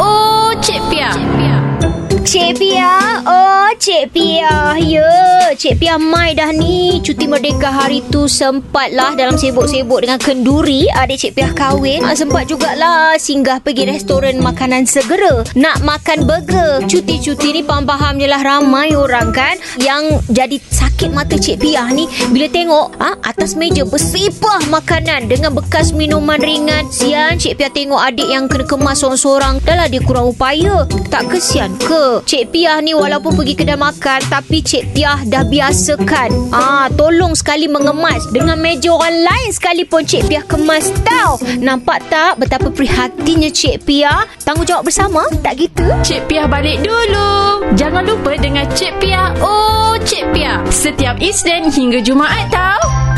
o chepia. Chepia, o chepia, yo. Cik Pia mai dah ni. Cuti Merdeka hari tu Sempatlah dalam sibuk-sibuk dengan kenduri. Adik Cik Pia kahwin. Ah, Sempat jugalah singgah pergi restoran makanan segera. Nak makan burger. Cuti-cuti ni faham-faham je lah ramai orang kan. Yang jadi sakit mata Cik Pia ni Bila tengok ah, atas meja bersipah makanan Dengan bekas minuman ringan. Sian Cik Pia tengok adik yang kena kemas seorang-seorang. Dah lah dia kurang upaya. Tak kesian ke? Cik Piah ni walaupun pergi kedai makan Tapi Cik Piah dah biasakan Ah, Tolong sekali mengemas Dengan meja orang lain sekalipun Cik Piah kemas tau Nampak tak betapa prihatinnya Cik Piah Tanggungjawab bersama tak gitu? Cik Piah balik dulu. Jangan lupa dengan Cik Piah. Oh, Cik Piah. Setiap Isnin hingga Jumaat tau.